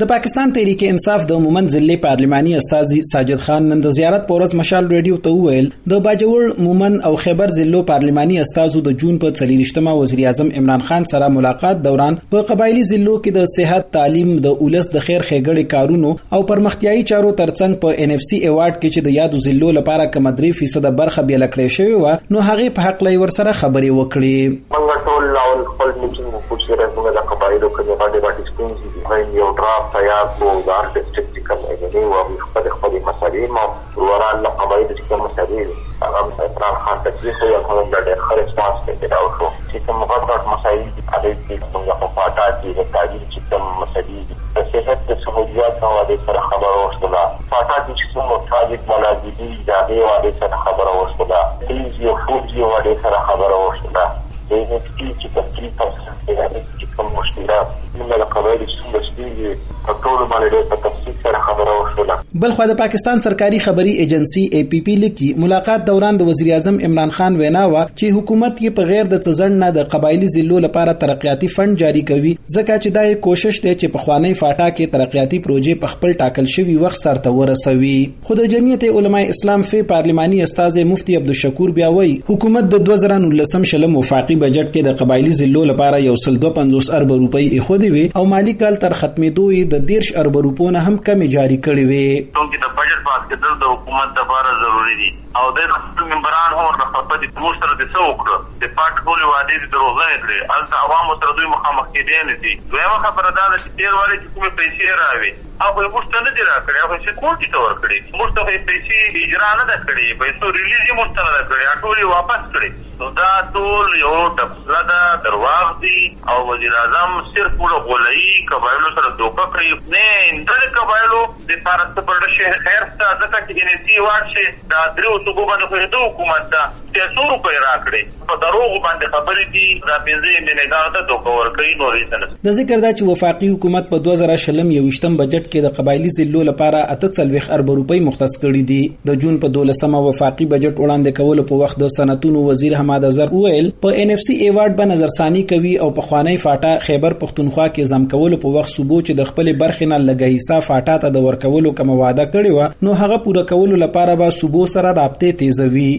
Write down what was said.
د پاکستان تحریک انصاف د مومن ضلع پارلماني استاذي ساجد خان نن د زیارت پورز مشال ریډیو ته وویل، د باجوړ، مومن او خیبر ضلعو پارلماني استازو د جون په 33مه وزیر اعظم عمران خان سره ملاقات دوران په قبایلی ضلعو کې د صحت، تعلیم، د اولس، د خیر خېګړې کارونو او پرمختیایي چارو ترڅنګ په ان اف سي ایوارډ کې چې د یادو ضلعو لپاره کم درې فیصد برخه بیل کړې شوی و نو هغه په حق لای ورسره خبرې وکړې. ټول لاول خپل میټینګ وکړو چې موږ د قبایلو کې د باندې باندې ستونزې یو ډرا تیار کو د هر ډسټریکټ چې کوم ایجنې او خپل خپل مسالې ما وران له قبایل چې کوم مسالې هغه اقرار خان تکلیف یو کوم د ډېر خره سپاس کې دا وشو چې کوم غوړ مسایل دي هغه چې موږ په پاټا کې د تعلیم چې کوم مسالې دي د صحت د سہولیات او د سره خبر اوسله پاټا کې چې کوم مطابق ملازمي دا دی او د سره خبر اوسله دې یو فوج یو د سره خبر اوسله دې چې کوم چې کوم مشکلات موږ له قبایل څخه خبره وشوله. بل خو د پاکستان سرکاري خبري ایجنسی ای پی پی لیکي، ملاقات دوران د وزیر اعظم عمران خان وینا و چې حکومت یې په غیر د څزړ نه د قبایلی ضلعو لپاره ترقیاتي فند جاری کوي، ځکه چې دا کوشش دی چې په خوانی فاټا کې ترقیاتي پروژې په خپل ټاکل شوی وخت سره ورسوي. خو د جمعیت علماء اسلام فی پارلماني استاد مفتی عبدالشکور بیا وایي، حکومت د 2019 شلم وفاقي بجټ کې د قبایلی ضلعو لپاره یو سل 250 ارب روپۍ ایښودي وي او مالی کال تر ختمېدو د دیرش ارب روپو نه هم کمی جاری کړی وي. چې د بجټ پاس کېدل د حکومت لپاره ضروری دي او د خپل ممبران هم د خپل د موږ سره د څو وکړه؟ د پټ ټول وعده د دروغه کړې. ال د عوامو سره دوی مخامخ کېدنه دي. دویمه خبره ده چې تیر وړي چې کومه پیسې راوي. او موږ ته نه دي راکړي او چې کوټی ته ورکړي. موږ ته پیسې اجرا نه ده کړې پیسې ریلیز یې موږ ته نه کړې. ټول واپس کړي نو دا ټول یو ډبله ده، درواغ دي. او وزیر اعظم صرف له غولای قبایلو سره دوکه کوي نه د قبایلو د پارست پر شهر خیر ته ځکه چې ان واشه دا درو صوبو باندې د حکومت ته. 300 روپۍ راکړي په دروغ باندې خبرې دي، دا پنځه منګار ته دوکه ورکړي نو ریسنه د ذکر دا چې وفاقي حکومت په 2000 شلم یو وشتم بجټ کې د قبایلی ضلعو لپاره اته څلويخ ارب روپۍ مختص کړي دي. د جون په 12مه وفاقي بجټ وړاندې کول په وخت د صنعتونو وزیر حماد ازر وویل، په ان اف سي ایوارډ به نظرثاني کوي او په خوانی فاټا خیبر پښتونخوا کې زم کول په وخت صوبو چې د خپل برخې نه لګي حصہ فاټا ته د ورکولو کوم وعده کړی و نو هغه پوره کولو لپاره به صوبو سره رابطه تیزوي.